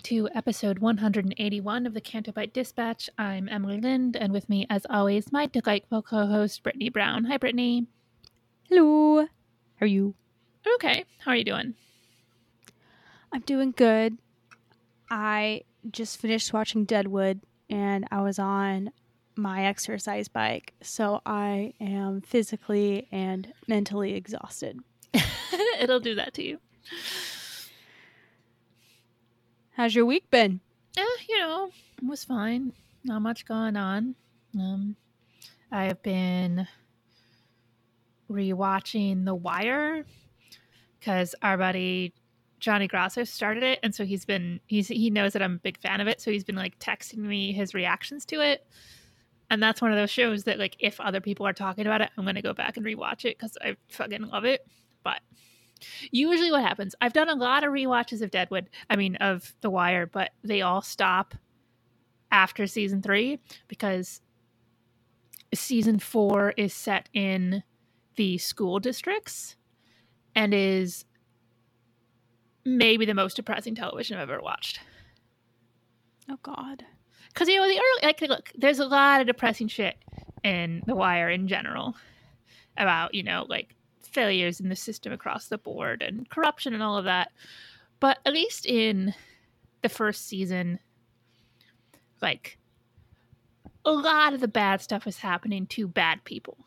Welcome to episode 181 of the Canto Bight Dispatch. I'm Emily Lind, and with me, as always, my delightful co-host Brittani Brown. Hi, Brittani. Hello. How are you? Okay, how are you doing? I'm doing good. I just finished watching Deadwood and I was on my exercise bike, so I am physically and mentally exhausted. It'll do that to you. How's your week been? Eh, you know, it was fine. Not much going on. Um, I have been rewatching The Wire because our buddy Johnny Grasso started it, and so he's been he's he knows that I'm a big fan of it, so he's been like texting me his reactions to it. And that's one of those shows that like if other people are talking about it, I'm gonna go back and rewatch it because I fucking love it. But usually what happens i've done a lot of rewatches of deadwood i mean of the wire but they all stop after season three because season four is set in the school districts and is maybe the most depressing television i've ever watched Oh God. because you know the early like look there's a lot of depressing shit in the wire in general about you know like failures in the system across the board and corruption and all of that. But at least in the first season like a lot of the bad stuff is happening to bad people.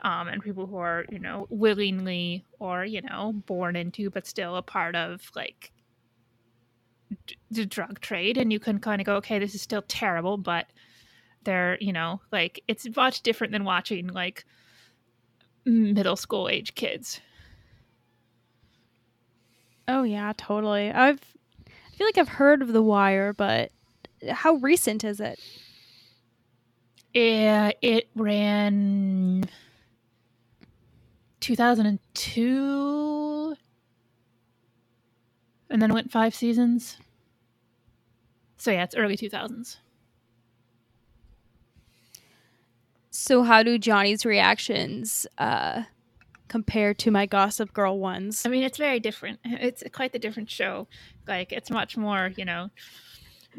Um and people who are you know willingly or you know born into but still a part of like d- the drug trade. And you can kind of go okay this is still terrible but they're you know like it's much different than watching like middle school age kids Oh yeah, totally. I've I feel like I've heard of The Wire, but how recent is it? yeah it ran 2002 and then went five seasons so yeah it's early 2000s So how do Johnny's reactions uh compare to my Gossip Girl ones? I mean, it's very different. It's quite the different show. Like, it's much more, you know,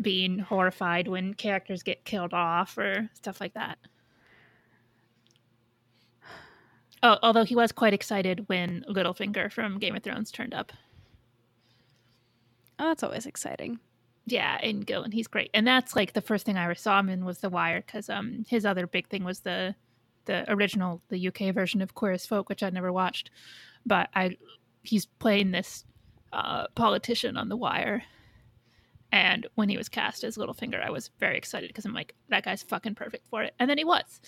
being horrified when characters get killed off or stuff like that. Oh, although he was quite excited when Littlefinger from Game of Thrones turned up. Oh, that's always exciting. Yeah, and Gillen, he's great. And that's like the first thing I ever saw him in was The Wire because um his other big thing was the the original the UK version of Queer as Folk, which I'd never watched. But I he's playing this uh, politician on The Wire. And when he was cast as Littlefinger, I was very excited because I'm like, that guy's fucking perfect for it. And then he was.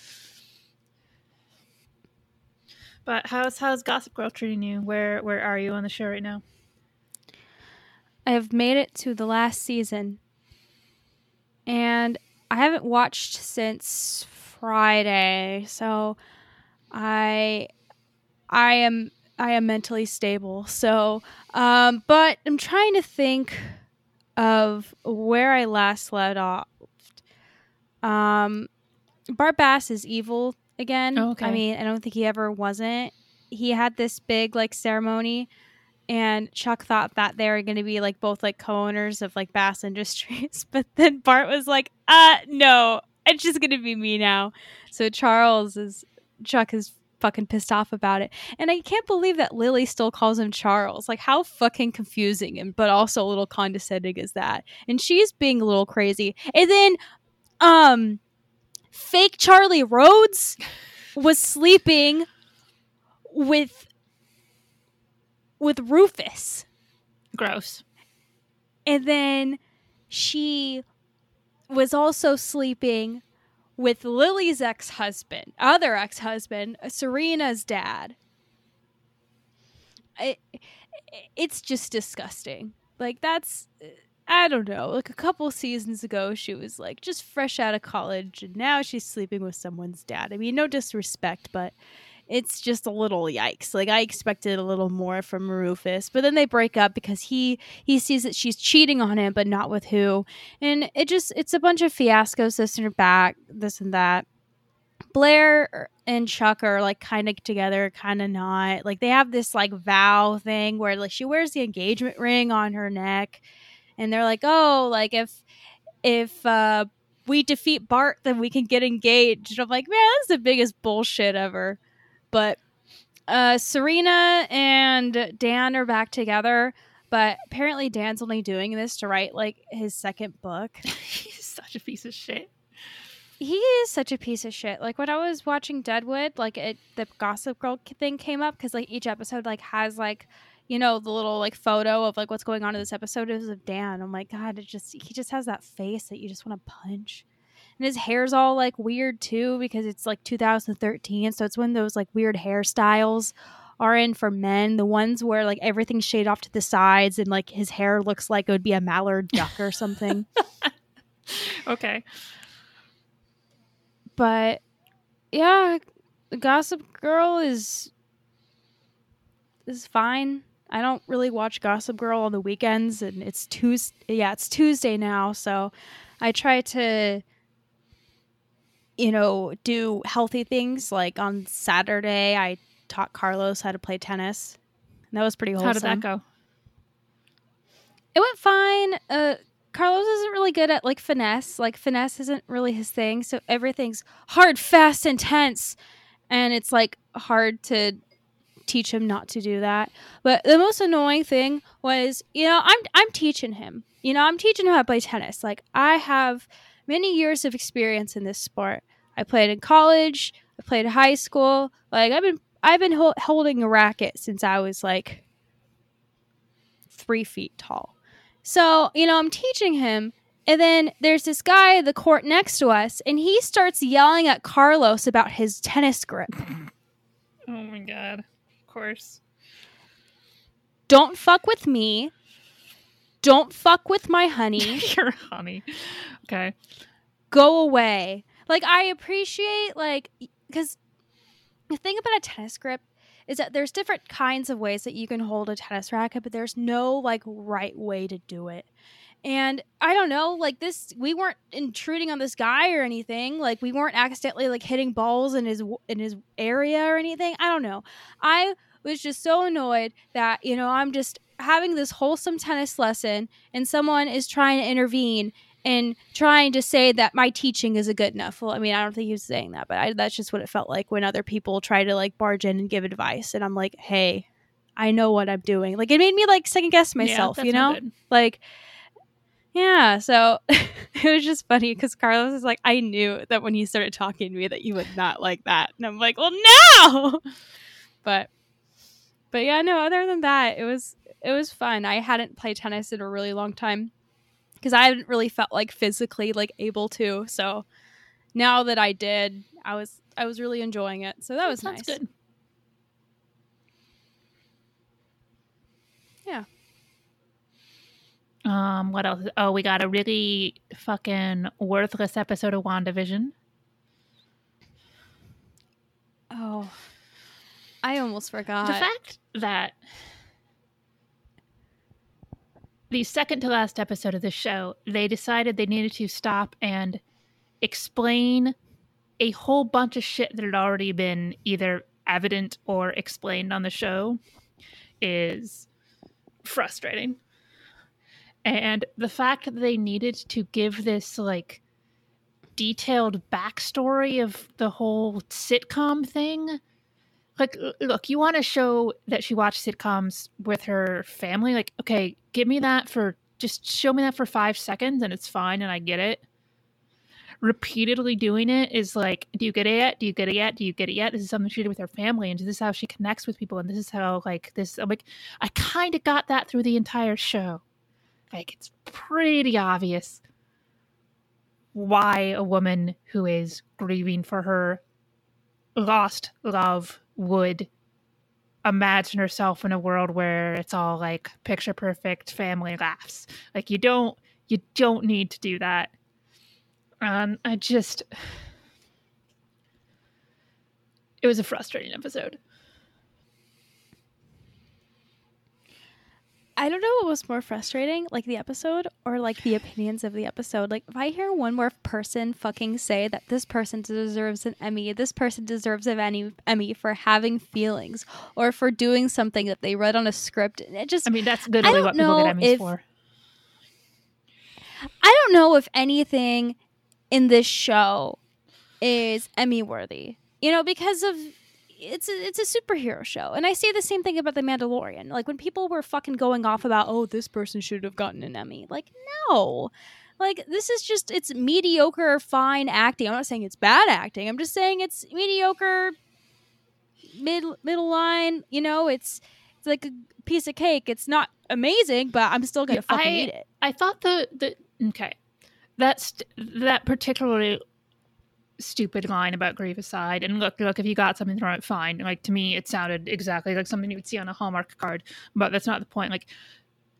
But how's how's Gossip Girl treating you? Where where are you on the show right now? I have made it to the last season. And I haven't watched since Friday. So I I am I am mentally stable. So um but I'm trying to think of where I last left off. Um Bart Bass is evil again. Oh, okay. I mean, I don't think he ever wasn't. He had this big like ceremony and Chuck thought that they were going to be like both like co-owners of like Bass Industries, but then Bart was like, "Uh, no, it's just going to be me now." So Charles is Chuck is fucking pissed off about it, and I can't believe that Lily still calls him Charles. Like, how fucking confusing and but also a little condescending is that? And she's being a little crazy, and then, um, fake Charlie Rhodes was sleeping with with Rufus. Gross. And then she was also sleeping with Lily's ex husband, other ex husband, Serena's dad. It, it's just disgusting. Like, that's, I don't know. Like, a couple seasons ago, she was like just fresh out of college, and now she's sleeping with someone's dad. I mean, no disrespect, but it's just a little yikes. Like I expected a little more from Rufus, but then they break up because he he sees that she's cheating on him, but not with who, and it just it's a bunch of fiascos, this and back, this and that. Blair and Chuck are like kind of together, kind of not. Like they have this like vow thing where like she wears the engagement ring on her neck, and they're like, oh, like if if uh we defeat Bart, then we can get engaged. I'm like, man, that's the biggest bullshit ever. But uh, Serena and Dan are back together, but apparently Dan's only doing this to write like his second book. He's such a piece of shit. He is such a piece of shit. Like when I was watching Deadwood, like it, the Gossip Girl thing came up because like each episode like has like you know the little like photo of like what's going on in this episode is of Dan. I'm like, God, it just he just has that face that you just want to punch and his hair's all like weird too because it's like 2013 so it's when those like weird hairstyles are in for men. The ones where like everything's shaded off to the sides and like his hair looks like it would be a mallard duck or something. Okay. But yeah gossip girl is is fine. I don't really watch gossip girl on the weekends and it's tuesday yeah it's tuesday now so i try to you know, do healthy things. Like on Saturday, I taught Carlos how to play tennis. And that was pretty wholesome. How did that go? It went fine. Uh, Carlos isn't really good at like finesse. Like finesse isn't really his thing. So everything's hard, fast, intense, and it's like hard to teach him not to do that. But the most annoying thing was, you know, I'm I'm teaching him. You know, I'm teaching him how to play tennis. Like I have many years of experience in this sport. I played in college. I played in high school. Like I've been I've been ho- holding a racket since I was like three feet tall. So you know I'm teaching him, and then there's this guy at the court next to us, and he starts yelling at Carlos about his tennis grip. Oh my god! Of course. Don't fuck with me. Don't fuck with my honey. Your honey. Okay. Go away. Like I appreciate like because the thing about a tennis grip is that there's different kinds of ways that you can hold a tennis racket, but there's no like right way to do it. And I don't know, like this, we weren't intruding on this guy or anything. Like we weren't accidentally like hitting balls in his in his area or anything. I don't know. I was just so annoyed that you know I'm just having this wholesome tennis lesson and someone is trying to intervene and trying to say that my teaching is a good enough. Well, I mean, I don't think he was saying that, but I, that's just what it felt like when other people try to like barge in and give advice. And I'm like, hey, I know what I'm doing. Like, it made me like second guess myself, yeah, you know? Like, yeah. So it was just funny because Carlos is like, I knew that when he started talking to me that you would not like that. And I'm like, well, no. but, but yeah, no, other than that, it was, it was fun. I hadn't played tennis in a really long time because I hadn't really felt like physically like able to. So now that I did, I was I was really enjoying it. So that was That's nice. good. Yeah. Um, what else? Oh, we got a really fucking worthless episode of WandaVision. Oh, I almost forgot. the fact that the second to last episode of the show, they decided they needed to stop and explain a whole bunch of shit that had already been either evident or explained on the show is frustrating. And the fact that they needed to give this like detailed backstory of the whole sitcom thing. Like, look, you want to show that she watched sitcoms with her family. Like, okay, give me that for just show me that for five seconds and it's fine and I get it. Repeatedly doing it is like, do you get it yet? Do you get it yet? Do you get it yet? This is something she did with her family, and this is how she connects with people, and this is how like this. I'm like, I kind of got that through the entire show. Like, it's pretty obvious why a woman who is grieving for her lost love would imagine herself in a world where it's all like picture perfect family laughs. Like you don't you don't need to do that. Um I just it was a frustrating episode. I don't know what was more frustrating, like the episode or like the opinions of the episode. Like if I hear one more person fucking say that this person deserves an Emmy, this person deserves an Emmy, Emmy for having feelings or for doing something that they read on a script, it just I mean that's literally what people get Emmys if, for. I don't know if anything in this show is Emmy worthy. You know, because of it's a, it's a superhero show, and I say the same thing about the Mandalorian. Like when people were fucking going off about, oh, this person should have gotten an Emmy. Like no, like this is just it's mediocre, fine acting. I'm not saying it's bad acting. I'm just saying it's mediocre, mid middle line. You know, it's it's like a piece of cake. It's not amazing, but I'm still gonna Yeah, fucking I- eat it. I thought the the okay, that's that particularly stupid line about grief aside. And look, look, if you got something it, fine. Like to me, it sounded exactly like something you would see on a Hallmark card, but that's not the point. Like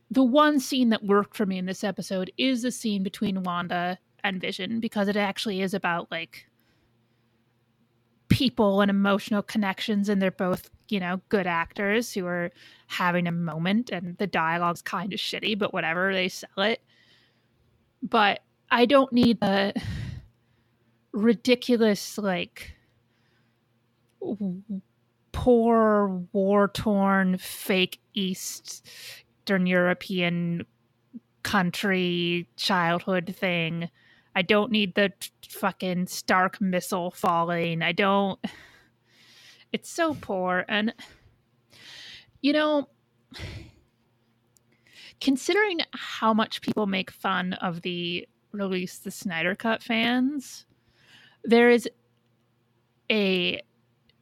the one scene that worked for me in this episode is the scene between Wanda and Vision because it actually is about like people and emotional connections and they're both you know good actors who are having a moment and the dialogue's kind of shitty but whatever they sell it but i don't need the ridiculous like poor war torn fake eastern european country childhood thing. I don't need the t- fucking stark missile falling. I don't it's so poor and you know considering how much people make fun of the release the Snyder Cut fans, there is a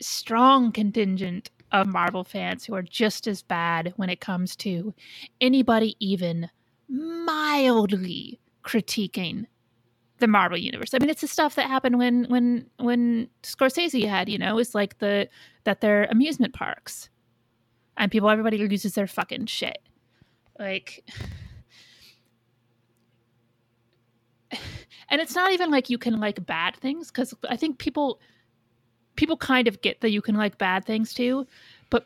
strong contingent of Marvel fans who are just as bad when it comes to anybody even mildly critiquing the Marvel universe. I mean, it's the stuff that happened when when when Scorsese had, you know, it's like the that they're amusement parks, and people, everybody loses their fucking shit. Like, and it's not even like you can like bad things because I think people people kind of get that you can like bad things too, but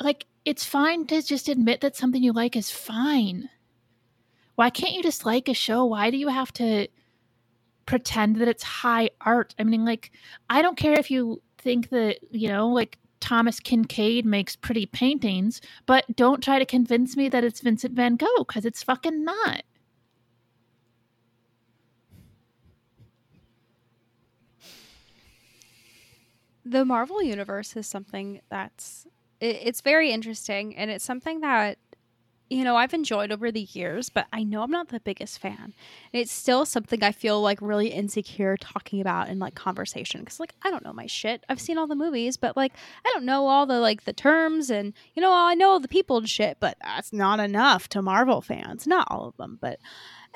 like it's fine to just admit that something you like is fine. Why can't you just like a show? Why do you have to pretend that it's high art? I mean, like, I don't care if you think that, you know, like Thomas Kinkade makes pretty paintings, but don't try to convince me that it's Vincent van Gogh because it's fucking not. The Marvel universe is something that's it, it's very interesting and it's something that you know I've enjoyed over the years, but I know I'm not the biggest fan. And It's still something I feel like really insecure talking about in like conversation because like I don't know my shit. I've seen all the movies, but like I don't know all the like the terms and you know I know all the people and shit, but that's not enough to Marvel fans. Not all of them, but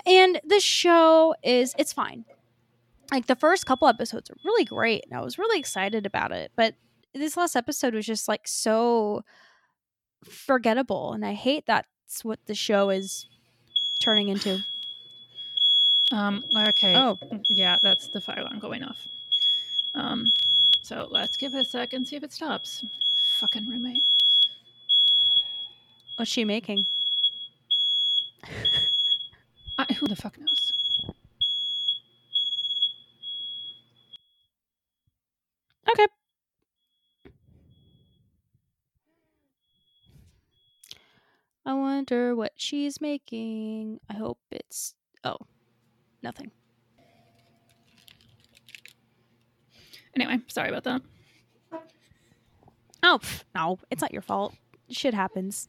and the show is it's fine like the first couple episodes are really great and i was really excited about it but this last episode was just like so forgettable and i hate that's what the show is turning into Um, okay. oh Yeah, that's the fire alarm going off. Um, so let's give it a sec and see if it stops. Fucking roommate. what's she making I, who the fuck knows? okay wonder what she's making. I hope it's oh, nothing. Anyway, sorry about that. Oh pff, no, it's not your fault. Shit happens.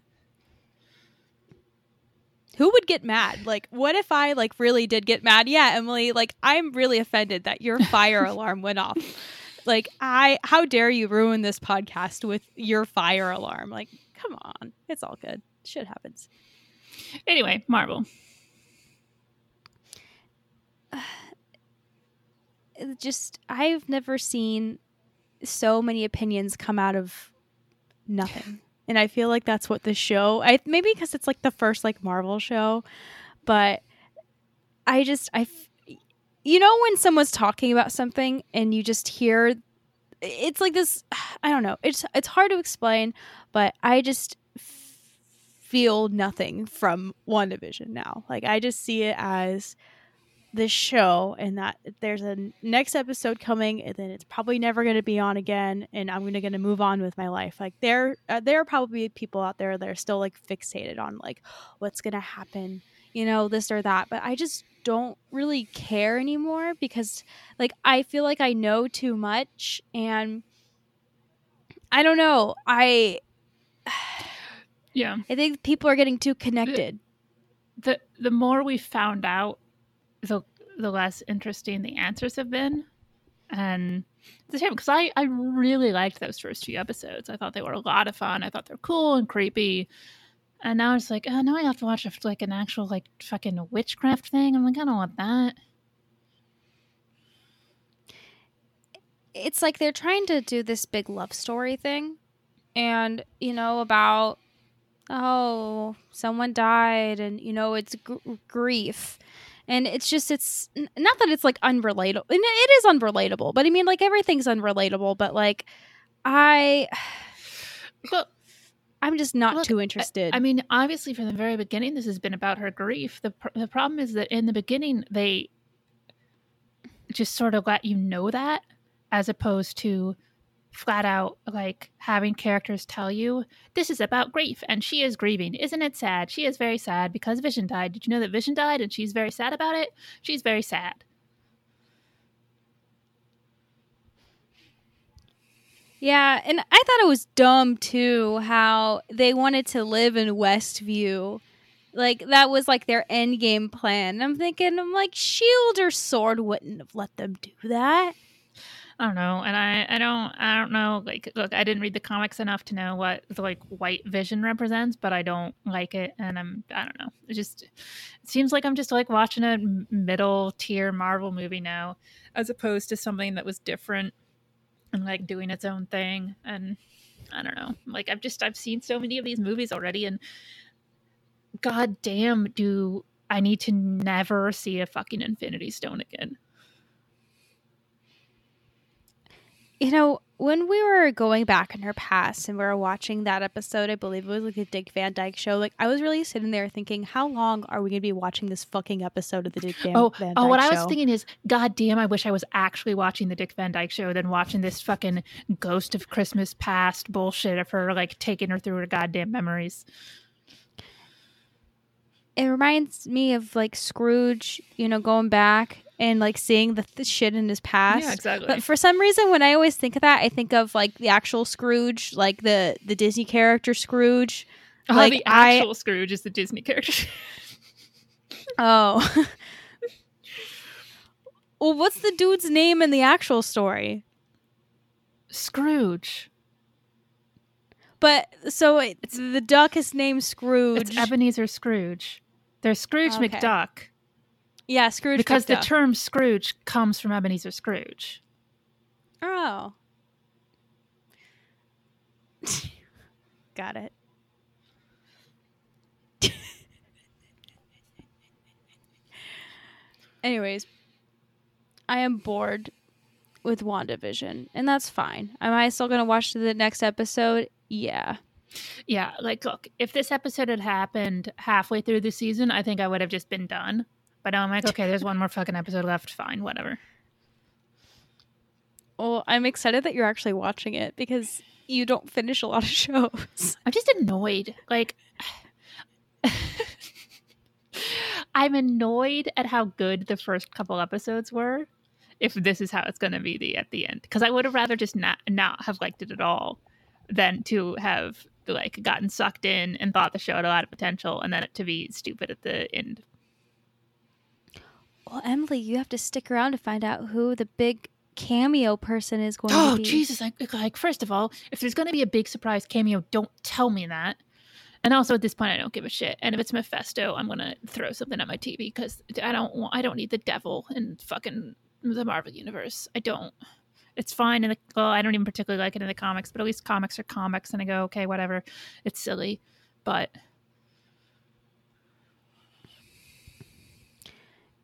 Who would get mad? Like, what if I like really did get mad? Yeah, Emily, like I'm really offended that your fire alarm went off. Like, I how dare you ruin this podcast with your fire alarm? Like, come on. It's all good. Shit happens. Anyway, Marvel. It just I've never seen so many opinions come out of nothing. And I feel like that's what the show I maybe because it's like the first like Marvel show, but I just I f- you know when someone's talking about something and you just hear it's like this I don't know. It's it's hard to explain, but I just feel nothing from WandaVision now. Like I just see it as this show and that there's a next episode coming and then it's probably never going to be on again and i'm gonna, gonna move on with my life like there uh, there are probably people out there that are still like fixated on like what's gonna happen you know this or that but i just don't really care anymore because like i feel like i know too much and i don't know i Yeah. i think people are getting too connected The the more we found out, the the less interesting the answers have been. And it's a shame because I, I really liked those first two episodes. I thought they were a lot of fun. I thought they were cool and creepy. And now it's like, oh, now I have to watch a, like an actual like fucking witchcraft thing. I'm like, I don't want that. it's like they're trying to do this big love story thing and you know about oh someone died and you know it's gr- grief and it's just it's not that it's like unrelatable and it is unrelatable but i mean like everything's unrelatable but like i Well, i'm just not Look, too interested I mean, obviously, from the very beginning, this has been about her grief. the pr- The problem is that in the beginning, they just sort of let you know that, as opposed to flat out like having characters tell you this is about grief and she is grieving. Isn't it sad? She is very sad because Vision died. Did you know that Vision died and she's very sad about it? She's very sad. Yeah, and I thought it was dumb too how they wanted to live in Westview. Like that was like their end game plan. I'm thinking I'm like Shield or Sword wouldn't have let them do that. I don't know, and I, I don't I don't know. Like, look, I didn't read the comics enough to know what the like white vision represents, but I don't like it, and I'm I don't know. It just it seems like I'm just like watching a middle tier Marvel movie now, as opposed to something that was different and like doing its own thing. And I don't know. Like I've just I've seen so many of these movies already, and god damn, do I need to never see a fucking Infinity Stone again? You know, when we were going back in her past and we were watching that episode, I believe it was like the Dick Van Dyke show. Like I was really sitting there thinking, how long are we going to be watching this fucking episode of the Dick Van, oh, Van oh, what show? I was thinking is, God damn, I wish I was actually watching the Dick Van Dyke show than watching this fucking Ghost of Christmas Past bullshit of her like taking her through her goddamn memories. it reminds me of like Scrooge, you know, going back and like seeing the, the shit in his past. Yeah, exactly. But for some reason, when I always think of that, I think of like the actual Scrooge, like the the Disney character Scrooge. oh, like, the I- actual Scrooge is the Disney character. Oh. well, what's the dude's name in the actual story? Scrooge. But so it's the duck is named Scrooge. It's Ebenezer Scrooge. There's Scrooge Okay. McDuck yeah, Scrooge. because the McDuck. term Scrooge comes from Ebenezer Scrooge. Oh. Got it. Anyways, I am bored with WandaVision, and that's fine. Am I still going to watch the next episode? Yeah. Yeah, like look, if this episode had happened halfway through the season, I think I would have just been done. But I'm like, okay, there's one more fucking episode left. Fine, whatever. Well, I'm excited that you're actually watching it because you don't finish a lot of shows. I'm just annoyed. Like, I'm annoyed at how good the first couple episodes were. If this is how it's going to be the at the end, because I would have rather just not not have liked it at all than to have like gotten sucked in and thought the show had a lot of potential, and then it to be stupid at the end. Well, Emily, you have to stick around to find out who the big cameo person is going Oh to be. Oh, Jesus! Like, like first of all, if there's going to be a big surprise cameo, don't tell me that. And also at this point, I don't give a shit. And if it's Mephisto, I'm gonna throw something at my TV because I don't want. I don't need the devil in fucking the Marvel universe. I don't. It's fine in the. Well, I don't even particularly like it in the comics, but at least comics are comics, and I go, okay, whatever. It's silly, but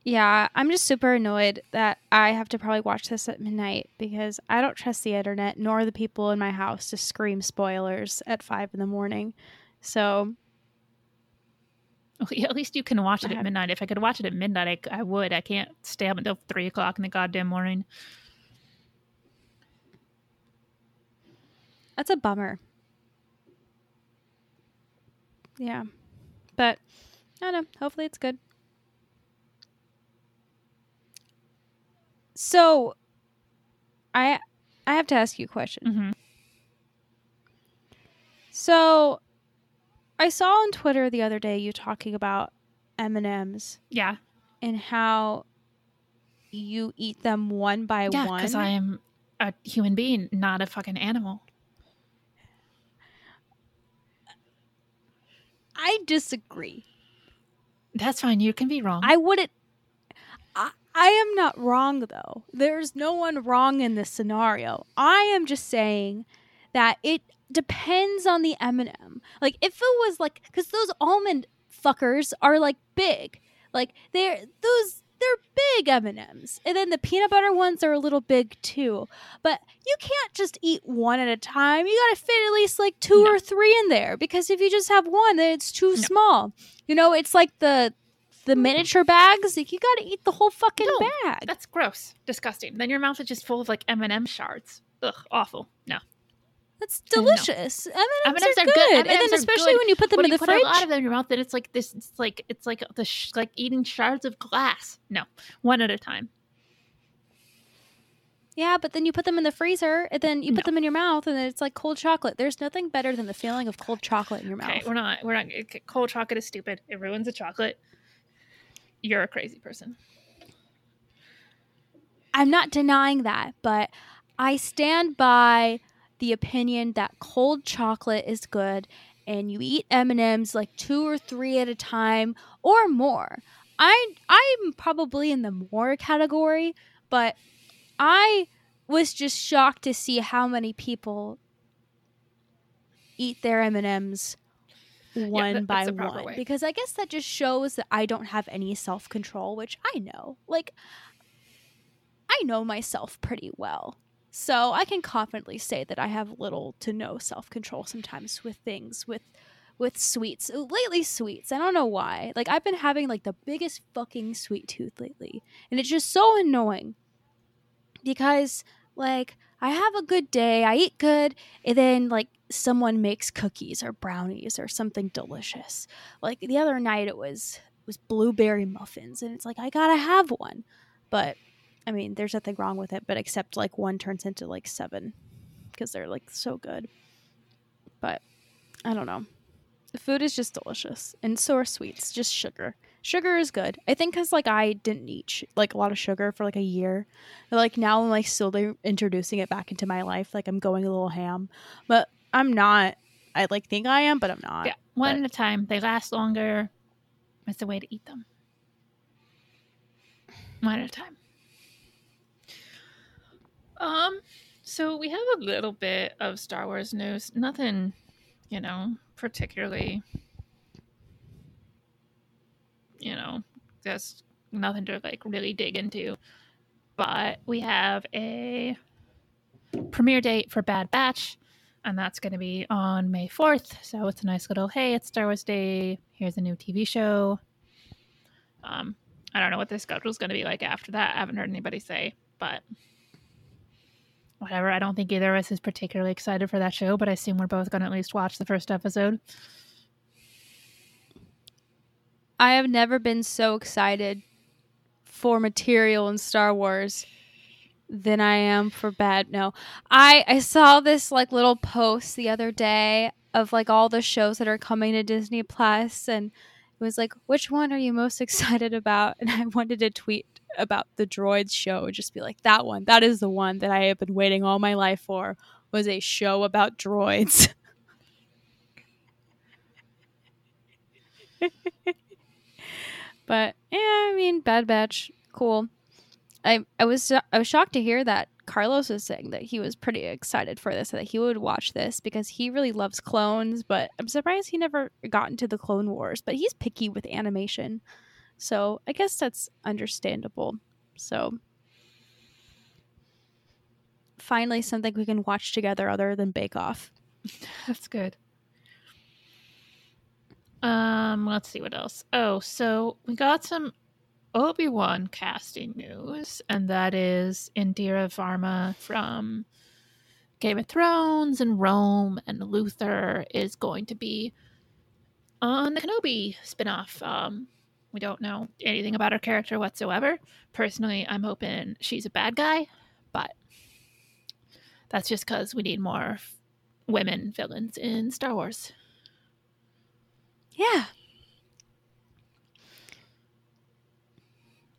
Yeah, I'm just super annoyed that I have to probably watch this at midnight because I don't trust the internet nor the people in my house to scream spoilers at five in the morning. So at least you can watch it at midnight. If I could watch it at midnight, I, I would. I can't stay up until three o'clock in the goddamn morning. that's a bummer. Yeah. But I don't know. Hopefully it's good. So I I have to ask you a question. hmm So I saw on Twitter the other day you talking about M&Ms Yeah, and how you eat them one by yeah, one. because I am a human being, not a fucking animal. I disagree. That's fine. You can be wrong. I wouldn't. I, I am not wrong though. There's no one wrong in this scenario. I am just saying that it depends on the M&M. Like if it was like cuz those almond fuckers are like big. Like they're those they're big M&Ms. And then the peanut butter ones are a little big too. But you can't just eat one at a time. You got to fit at least like two No. or three in there because if you just have one then it's too No. small. You know, it's like the the miniature bags. Like you got to eat the whole fucking No, bag. That's gross, disgusting. Then your mouth is just full of like M and M shards. Ugh, awful. No, That's No. delicious. M&Ms, M&Ms are, are good. good. And then M&Ms especially good. when you put them when in the fridge. a lot of them in your mouth, then it's like this. It's like it's like the sh- like eating shards of glass. No, one at a time. yeah, but then you put them in the freezer and then you put No. them in your mouth and then it's like cold chocolate. There's nothing better than the feeling of cold chocolate in your mouth. Okay, we're not. We're not. Cold chocolate is stupid. It ruins the chocolate. You're a crazy person. I'm not denying that, but I stand by the opinion that cold chocolate is good and you eat M&Ms like two or three at a time or more. I I'm probably in the more category, but I was just shocked to see how many people eat their M&Ms one that- by that's the proper one way. because I guess that just shows that I don't have any self-control, which I know. Like I know myself pretty well. So I can confidently say that I have little to no self-control sometimes with things with with sweets. Lately sweets. I don't know why. Like I've been having like the biggest fucking sweet tooth lately. And it's just so annoying. Because like I have a good day, I eat good, and then like someone makes cookies or brownies or something delicious. Like the other night it was it was blueberry muffins and it's like I got to have one. But I mean, there's nothing wrong with it, but except like one turns into like seven because they're like so good. But I don't know. The food is just delicious, and so are sweets. Just sugar. Sugar is good. I think because like I didn't eat sh- like a lot of sugar for like a year. But, like now I'm like slowly introducing it back into my life. Like I'm going a little ham, but I'm not. I like think I am, but I'm not. Yeah, one but- at a time. They last longer. It's the way to eat them. One at a time. Um, so we have a little bit of Star Wars news. Nothing, you know, particularly. You know, just nothing to like really dig into. But we have a premiere date for Bad Batch and that's going to be on May 4th. So it's a nice little hey, it's Star Wars Day. Here's a new TV show. Um, I don't know what the schedule's going to be like after that. I haven't heard anybody say, but whatever. I don't think either of us is particularly excited for that show, but I assume we're both going to at least watch the first episode. I have never been so excited for material in Star Wars than I am for bad. No, I I saw this like little post the other day of like all the shows that are coming to Disney Plus, and it was like, which one are you most excited about? And I wanted to tweet about the Droids show, just be like, that one, that is the one that I have been waiting all my life for. Was a show about droids. but yeah, I mean, Bad Batch, cool. I I was I was shocked to hear that Carlos was saying that he was pretty excited for this, that he would watch this because he really loves clones. But I'm surprised he never got into the Clone Wars. But he's picky with animation, so I guess that's understandable. So finally, something we can watch together other than Bake Off. That's good. Um, let's see what else. Oh, so we got some Obi Wan casting news, and that is Indira Varma from Game of Thrones and Rome and Luther is going to be on the Kenobi spinoff. Um, we don't know anything about her character whatsoever. Personally, I'm hoping she's a bad guy, but that's just because we need more women villains in Star Wars. Yeah.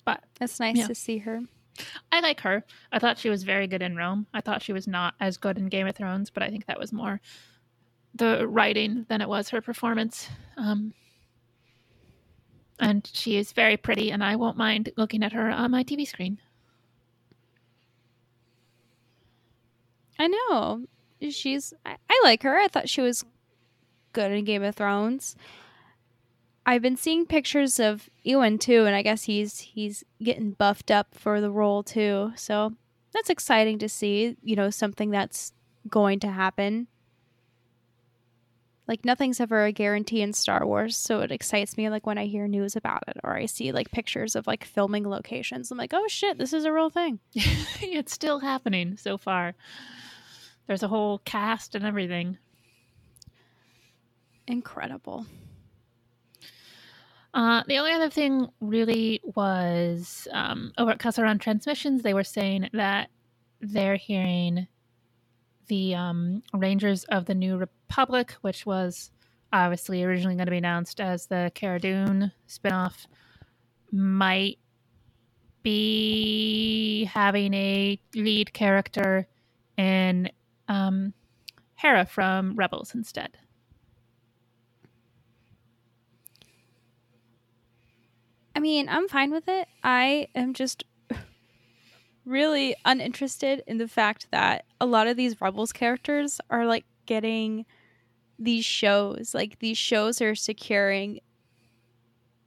But it's nice Yeah. to see her. I like her. I thought she was very good in Rome. I thought she was not as good in Game of Thrones, but I think that was more the writing than it was her performance. Um, and she is very pretty, and I won't mind looking at her on my TV screen. I know. She's I, I like her. I thought she was good in Game of Thrones. I've been seeing pictures of Ewan too, and I guess he's he's getting buffed up for the role too. So that's exciting to see, you know, something that's going to happen. Like nothing's ever a guarantee in Star Wars, so it excites me like when I hear news about it or I see like pictures of like filming locations. I'm like, "Oh shit, this is a real thing." it's still happening so far. There's a whole cast and everything. Incredible. Uh, the only other thing really was um, over at Castle Transmissions, they were saying that they're hearing the um, Rangers of the New Republic, which was obviously originally going to be announced as the Cara Dune spinoff, might be having a lead character in um, Hera from Rebels instead. I mean, I'm fine with it. I am just really uninterested in the fact that a lot of these Rebels characters are like getting these shows. Like these shows are securing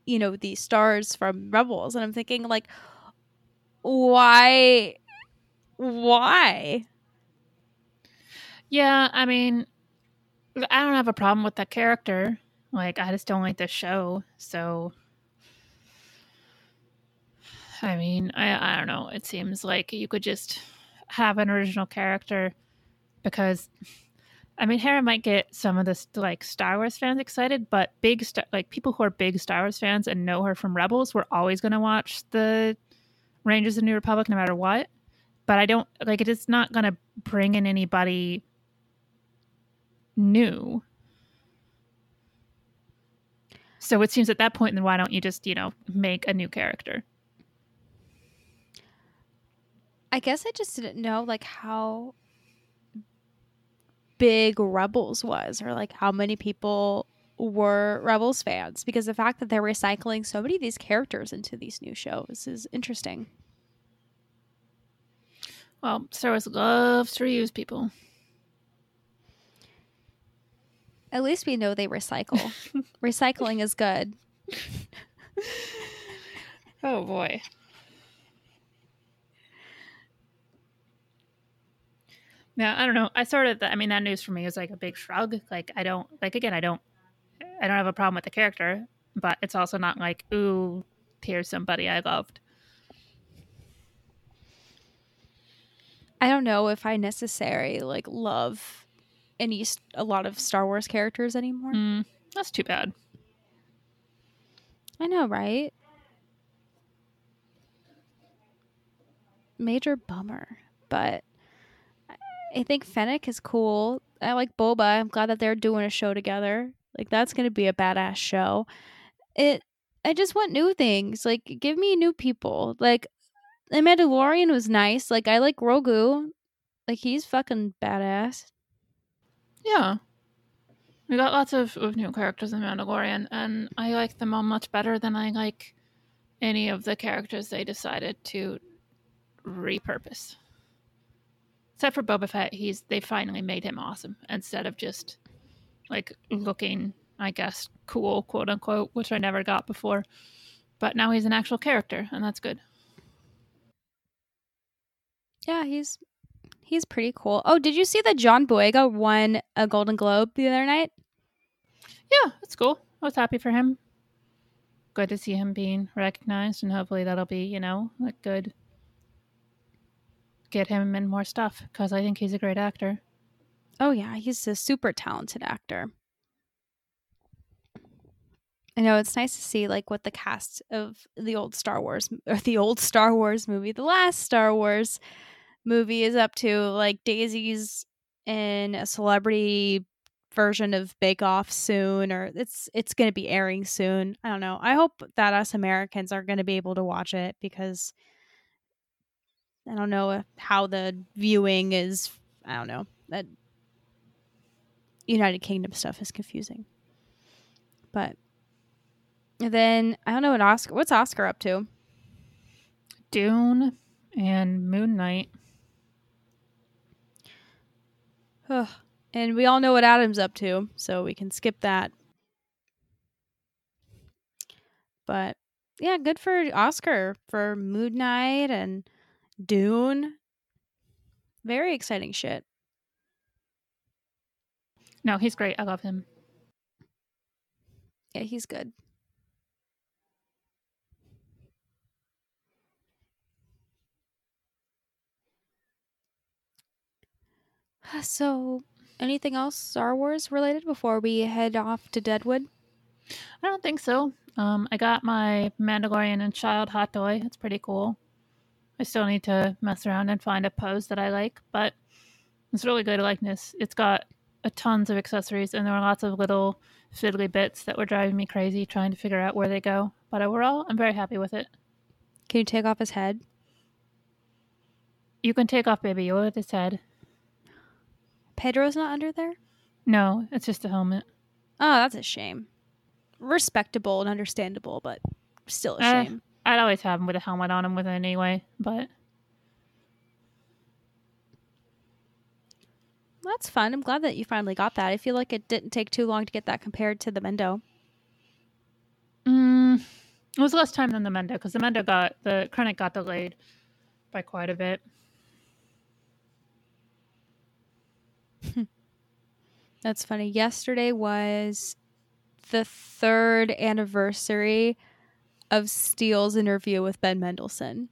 you know, these stars from Rebels and I'm thinking like why why? Yeah, I mean, I don't have a problem with that character. Like, I just don't like the show. So, I mean, I I don't know. It seems like you could just have an original character because, I mean, Hera might get some of the like Star Wars fans excited, but big Star like people who are big Star Wars fans and know her from Rebels, we're always going to watch the Rangers of the New Republic no matter what. But I don't like it. Is not going to bring in anybody new. So it seems at that point, then why don't you just, you know, make a new character? I guess I just didn't know like how big Rebels was or like how many people were Rebels fans because the fact that they're recycling so many of these characters into these new shows is interesting. Well, Star Wars loves to reuse people. At least we know they recycle. Recycling is good. Oh boy. Yeah, I don't know. I sort of, I mean, that news for me was like a big shrug. Like, I don't, like, again, I don't, I don't have a problem with the character, but it's also not like, ooh, here's somebody I loved. I don't know if I necessarily like love any a lot of Star Wars characters anymore. Mm, that's too bad. I know, right? Major bummer, but I think Fennec is cool. I like Boba. I'm glad that they're doing a show together. Like that's gonna be a badass show. It. I just want new things. Like give me new people. Like the Mandalorian was nice. Like I like Grogu. Like he's fucking badass. Yeah. We got lots of, of new characters in Mandalorian, and I like them all much better than I like any of the characters they decided to repurpose. Except for Boba Fett, he's they finally made him awesome instead of just like looking, I guess, cool, quote unquote, which I never got before. But now he's an actual character, and that's good. Yeah, he's he's pretty cool. Oh, did you see that John Boyega won a Golden Globe the other night? Yeah, that's cool. I was happy for him. Good to see him being recognized, and hopefully that'll be, you know, like good. Get him in more stuff because I think he's a great actor. Oh yeah, he's a super talented actor. I know it's nice to see like what the cast of the old Star Wars or the old Star Wars movie, the last Star Wars movie is up to. Like Daisy's in a celebrity version of Bake Off soon, or it's it's going to be airing soon. I don't know. I hope that us Americans are going to be able to watch it because I don't know how the viewing is. I don't know that United Kingdom stuff is confusing, but then I don't know what Oscar. What's Oscar up to? Dune and Moon Knight. Ugh. And we all know what Adam's up to, so we can skip that. But yeah, good for Oscar for Moon Knight and Dune. Very exciting shit. No, he's great. I love him. Yeah, he's good. So, anything else Star Wars related before we head off to Deadwood? I don't think so. Um, I got my Mandalorian and Child hot toy. It's pretty cool. I still need to mess around and find a pose that I like, but it's really good likeness. It's got a tons of accessories, and there were lots of little fiddly bits that were driving me crazy trying to figure out where they go. But overall, I'm very happy with it. Can you take off his head? You can take off Baby Yoda with his head. Pedro's not under there? No, it's just a helmet. Oh, that's a shame. Respectable and understandable, but still a Eh, shame. I'd always have him with a helmet on him with it anyway, but That's fun. I'm glad that you finally got that. I feel like it didn't take too long to get that compared to the Mendo. mm, it was less time than the Mendo because the Mendo got the Krennic got delayed by quite a bit. That's funny. Yesterday was the third anniversary of Steele's interview with Ben Mendelsohn.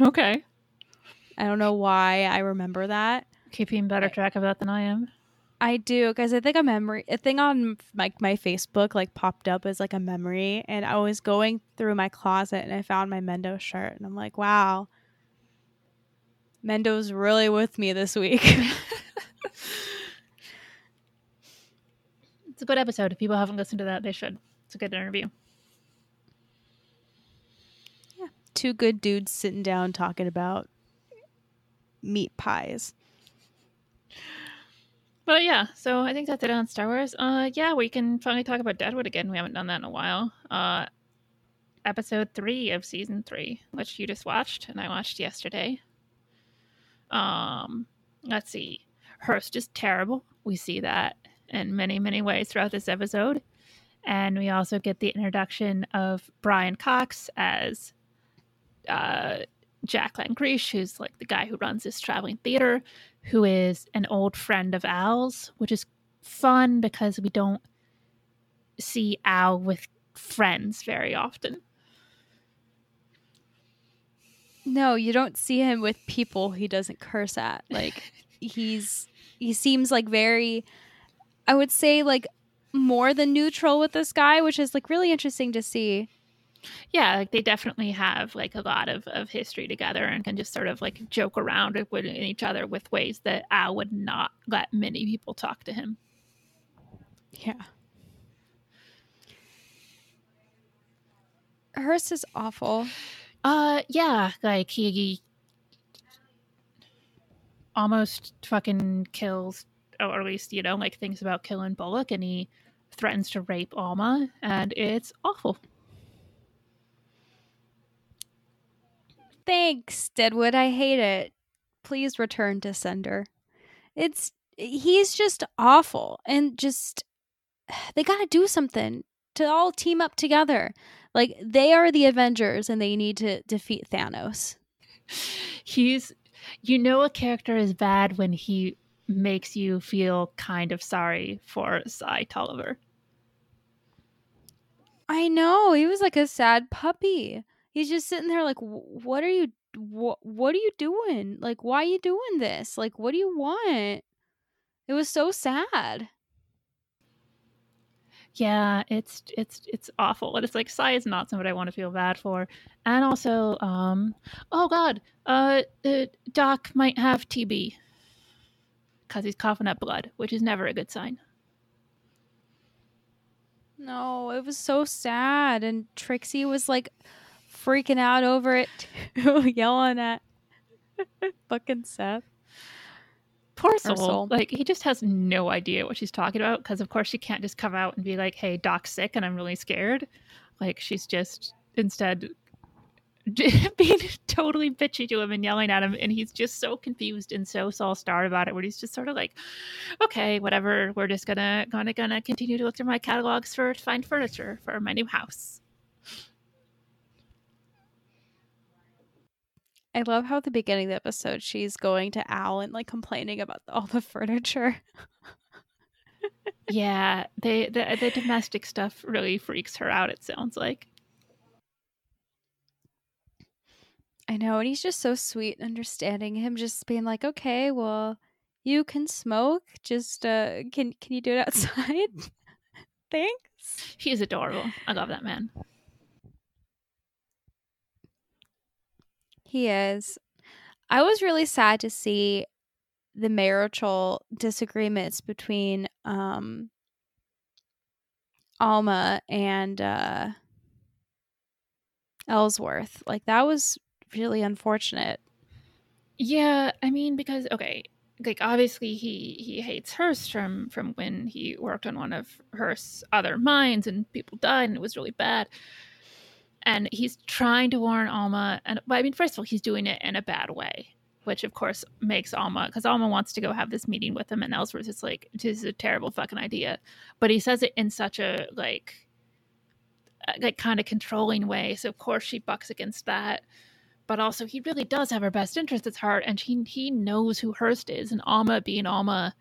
Okay, I don't know why I remember that. keeping better track of that than I am. I do because I think a memory, a thing on like my Facebook like popped up as like a memory, and I was going through my closet and I found my Mendo shirt, and I'm like, wow, Mendo's really with me this week. It's a good episode. If people haven't listened to that, they should. It's a good interview. Two good dudes sitting down talking about meat pies. But yeah, so I think that's it on Star Wars. Uh, yeah, we can finally talk about Deadwood again. We haven't done that in a while. Uh, episode three of season three, which you just watched and I watched yesterday. Um, let's see. Hearst is terrible. We see that in many, many ways throughout this episode. And we also get the introduction of Brian Cox as uh, Jack Langrish, who's like the guy who runs this traveling theater, who is an old friend of Al's, which is fun because we don't see Al with friends very often. No, you don't see him with people he doesn't curse at. Like he's he seems like very I would say like more than neutral with this guy, which is like really interesting to see. Yeah, like they definitely have like a lot of, of history together and can just sort of like joke around with each other with ways that Al would not let many people talk to him. Yeah. Hearst is awful. Uh yeah, like he almost fucking kills or at least, you know, like thinks about killing Bullock and he threatens to rape Alma and it's awful. Thanks, Deadwood. I hate it. Please return to sender. It's he's just awful and just they got to do something to all team up together. Like they are the Avengers and they need to defeat Thanos. He's you know a character is bad when he makes you feel kind of sorry for Cy Tolliver. I know. He was like a sad puppy. He's just sitting there like what are you what what are you doing? Like why are you doing this? Like what do you want? It was so sad. Yeah, it's it's it's awful. And it's like Cy is not somebody I want to feel bad for. And also, um oh god, uh, uh Doc might have TB because he's coughing up blood, which is never a good sign. No, it was so sad. And Trixie was like freaking out over it, too, yelling at fucking Seth. Poor soul. soul. Like, he just has no idea what she's talking about because, of course, she can't just come out and be like, hey, Doc's sick and I'm really scared. Like, she's just instead being totally bitchy to him and yelling at him and he's just so confused and so Sol Star about it where he's just sort of like okay whatever we're just gonna gonna gonna continue to look through my catalogs for to find furniture for my new house I love how at the beginning of the episode she's going to Al and like complaining about all the furniture. yeah, they the, the domestic stuff really freaks her out. It sounds like. I know, and he's just so sweet and understanding. Him just being like, "Okay, well, you can smoke. Just uh, can can you do it outside?" Thanks. He is adorable. I love that man. He is. I was really sad to see the marital disagreements between um Alma and uh Ellsworth. Like that was really unfortunate. Yeah, I mean because okay, like obviously he he hates Hearst from from when he worked on one of Hearst's other mines and people died and it was really bad and he's trying to warn Alma. And well, I mean, first of all, he's doing it in a bad way, which of course makes Alma because Alma wants to go have this meeting with him, and Ellsworth is like, "This is a terrible fucking idea," but he says it in such a like, uh, like kind of controlling way. So of course she bucks against that. But also, he really does have her best interest at heart, and he he knows who Hearst is, and Alma being Alma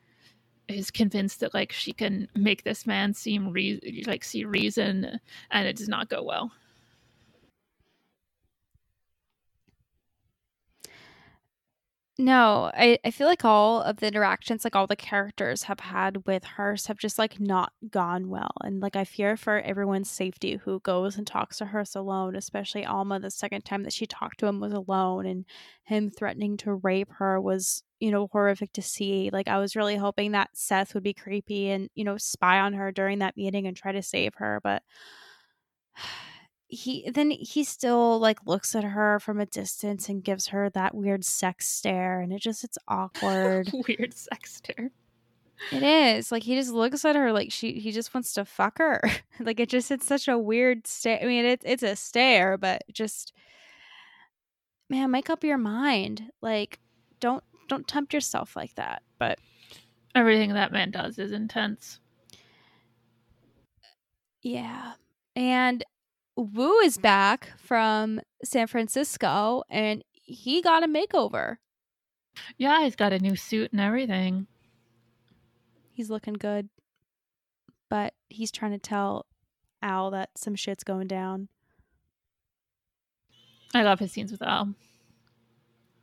is convinced that like she can make this man seem re- like see reason, and it does not go well. No, I, I feel like all of the interactions, like all the characters have had with Hearst have just like not gone well. And like I fear for everyone's safety who goes and talks to Hearst alone, especially Alma the second time that she talked to him was alone and him threatening to rape her was, you know, horrific to see. Like I was really hoping that Seth would be creepy and, you know, spy on her during that meeting and try to save her, but he then he still like looks at her from a distance and gives her that weird sex stare and it just it's awkward. Weird sex stare. It is like he just looks at her like she he just wants to fuck her. Like it just it's such a weird stare i mean it's it's a stare but just man make up your mind. Like don't don't tempt yourself like that but everything that man does is intense. Yeah and Wu is back from San Francisco and he got a makeover. Yeah, he's got a new suit and everything. He's looking good. But he's trying to tell Al that some shit's going down. I love his scenes with Al.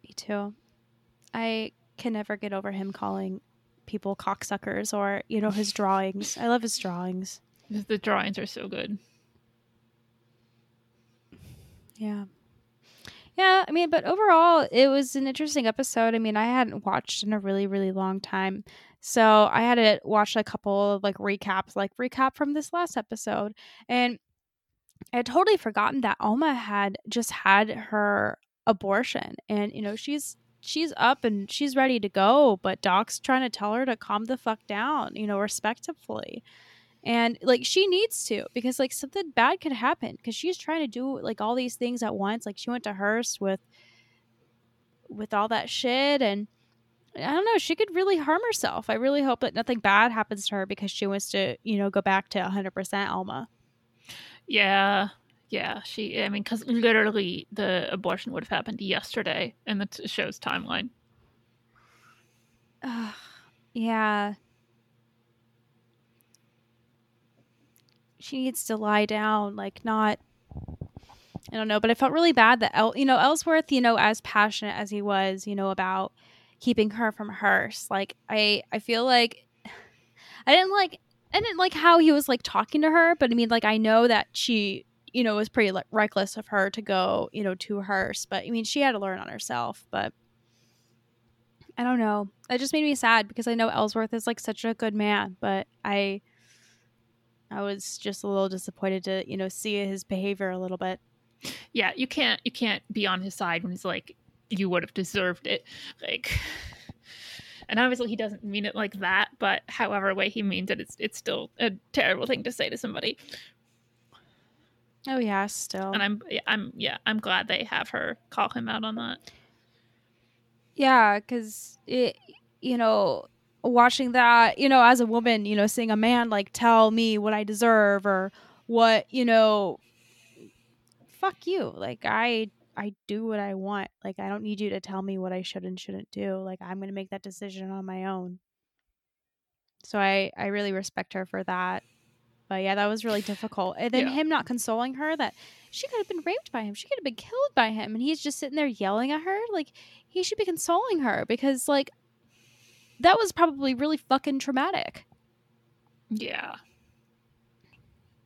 Me too. I can never get over him calling people cocksuckers or you know his drawings. I love his drawings. The drawings are so good. Yeah. Yeah, I mean, but overall, it was an interesting episode. I mean, I hadn't watched in a really, really long time. So I had to watch a couple of like recaps, like recap from this last episode. And I had totally forgotten that Alma had just had her abortion. And, you know, she's she's up and she's ready to go, but Doc's trying to tell her to calm the fuck down, you know, respectfully and like she needs to because like something bad could happen because she's trying to do like all these things at once like she went to hearst with with all that shit and i don't know she could really harm herself. I really hope that nothing bad happens to her because she wants to you know go back to 100% alma. Yeah yeah she i mean because literally the abortion would have happened yesterday in the t- show's timeline. Uh, yeah she needs to lie down, like not. I don't know, but I felt really bad that El, you know Ellsworth, you know, as passionate as he was, you know, about keeping her from Hearst. Like I, I feel like I didn't like, I didn't like how he was like talking to her, but I mean, like I know that she, you know, was pretty like, reckless of her to go, you know, to Hearst. But I mean, she had to learn on herself. But I don't know. It just made me sad because I know Ellsworth is like such a good man, but I I was just a little disappointed to, you know, see his behavior a little bit. Yeah, you can't you can't be on his side when he's like, you would have deserved it. Like and obviously he doesn't mean it like that, but however way he means it, it's it's still a terrible thing to say to somebody. Oh yeah, still. And I'm I'm yeah, I'm glad they have her call him out on that. Yeah, cuz it you know, watching that, you know, as a woman, you know, seeing a man like tell me what I deserve or what, you know, fuck you. Like I I do what I want. Like I don't need you to tell me what I should and shouldn't do. Like I'm going to make that decision on my own. So I I really respect her for that. But yeah, that was really difficult. And then yeah. him not consoling her that she could have been raped by him. She could have been killed by him and he's just sitting there yelling at her. Like he should be consoling her because like that was probably really fucking traumatic. Yeah.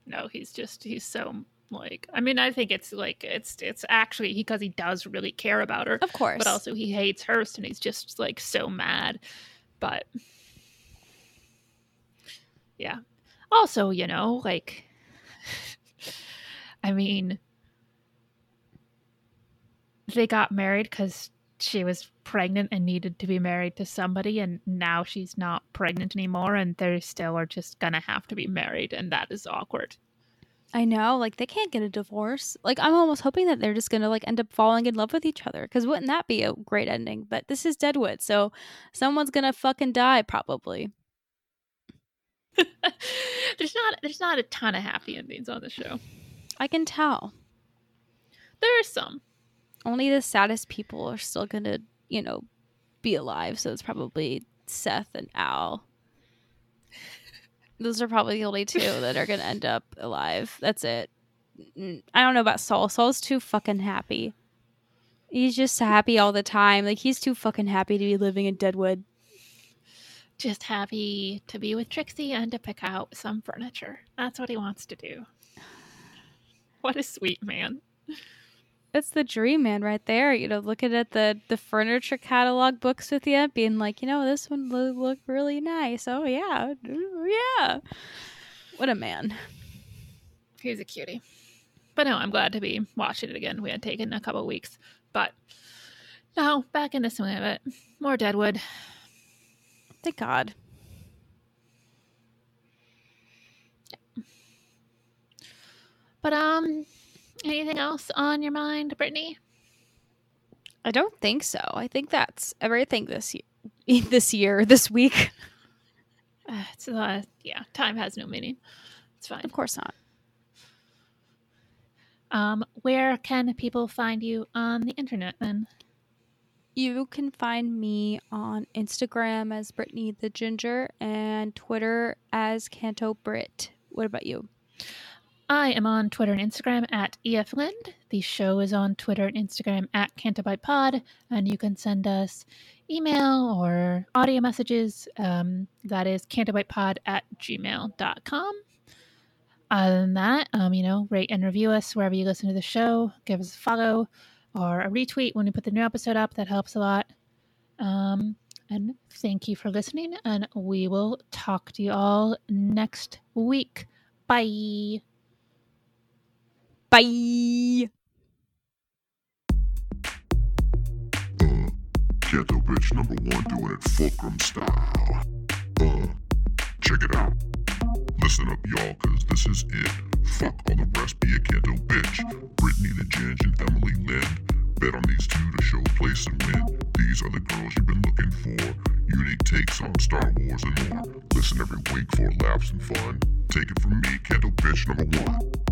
No, he's just he's so like I mean I think it's like it's it's actually because he does really care about her. Of course. But also he hates Hearst and he's just like so mad. But yeah. Also, you know, like I mean they got married cuz she was pregnant and needed to be married to somebody and now she's not pregnant anymore and they still are just gonna have to be married and that is awkward. I know like they can't get a divorce. Like i'm almost hoping that they're just gonna like end up falling in love with each other because wouldn't that be a great ending? But this is deadwood so someone's gonna fucking die probably. There's not there's not a ton of happy endings on the show. I can tell. There are some only the saddest people are still gonna, you know, be alive. So it's probably Seth and Al. Those are probably the only two that are gonna end up alive. That's it. I don't know about Sol. Sol's too fucking happy. He's just happy all the time. Like he's too fucking happy to be living in Deadwood. Just happy to be with Trixie and to pick out some furniture. That's what he wants to do. What a sweet man it's the dream man right there. You know, looking at the the furniture catalog books with you, being like, you know, this one look, look really nice. Oh yeah, yeah. What a man. He's a cutie. But no, I'm glad to be watching it again. We had taken a couple weeks, but now back into swing of it. More Deadwood. Thank God. But um, Anything else on your mind, Brittani? I don't think so. I think that's everything this year. This year, this week. Uh, it's uh, yeah. Time has no meaning. It's fine. Of course not. Um, where can people find you on the internet then? You can find me on Instagram as Brittani the Ginger and Twitter as Canto Brit. What about you? I am on Twitter and Instagram at EFLind. The show is on Twitter and Instagram at CantoBightPod, and you can send us email or audio messages. Um, that is cantobightpod at gmail.com. Other than that, um, you know, rate and review us wherever you listen to the show. Give us a follow or a retweet when we put the new episode up. That helps a lot. Um, and thank you for listening, and we will talk to you all next week. Bye. Bye. Uh, Ghetto bitch number one doing it fulcrum style. Uh, check it out. Listen up, y'all, cause this is it. Fuck all the rest, be a Kanto bitch. Brittani the Ginge and Emily Lind. Bet on these two to show place and win. These are the girls you've been looking for. Unique takes on Star Wars and more. Listen every week for laughs and fun. Take it from me, Kanto bitch number one.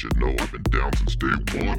Should know I've been down since day one.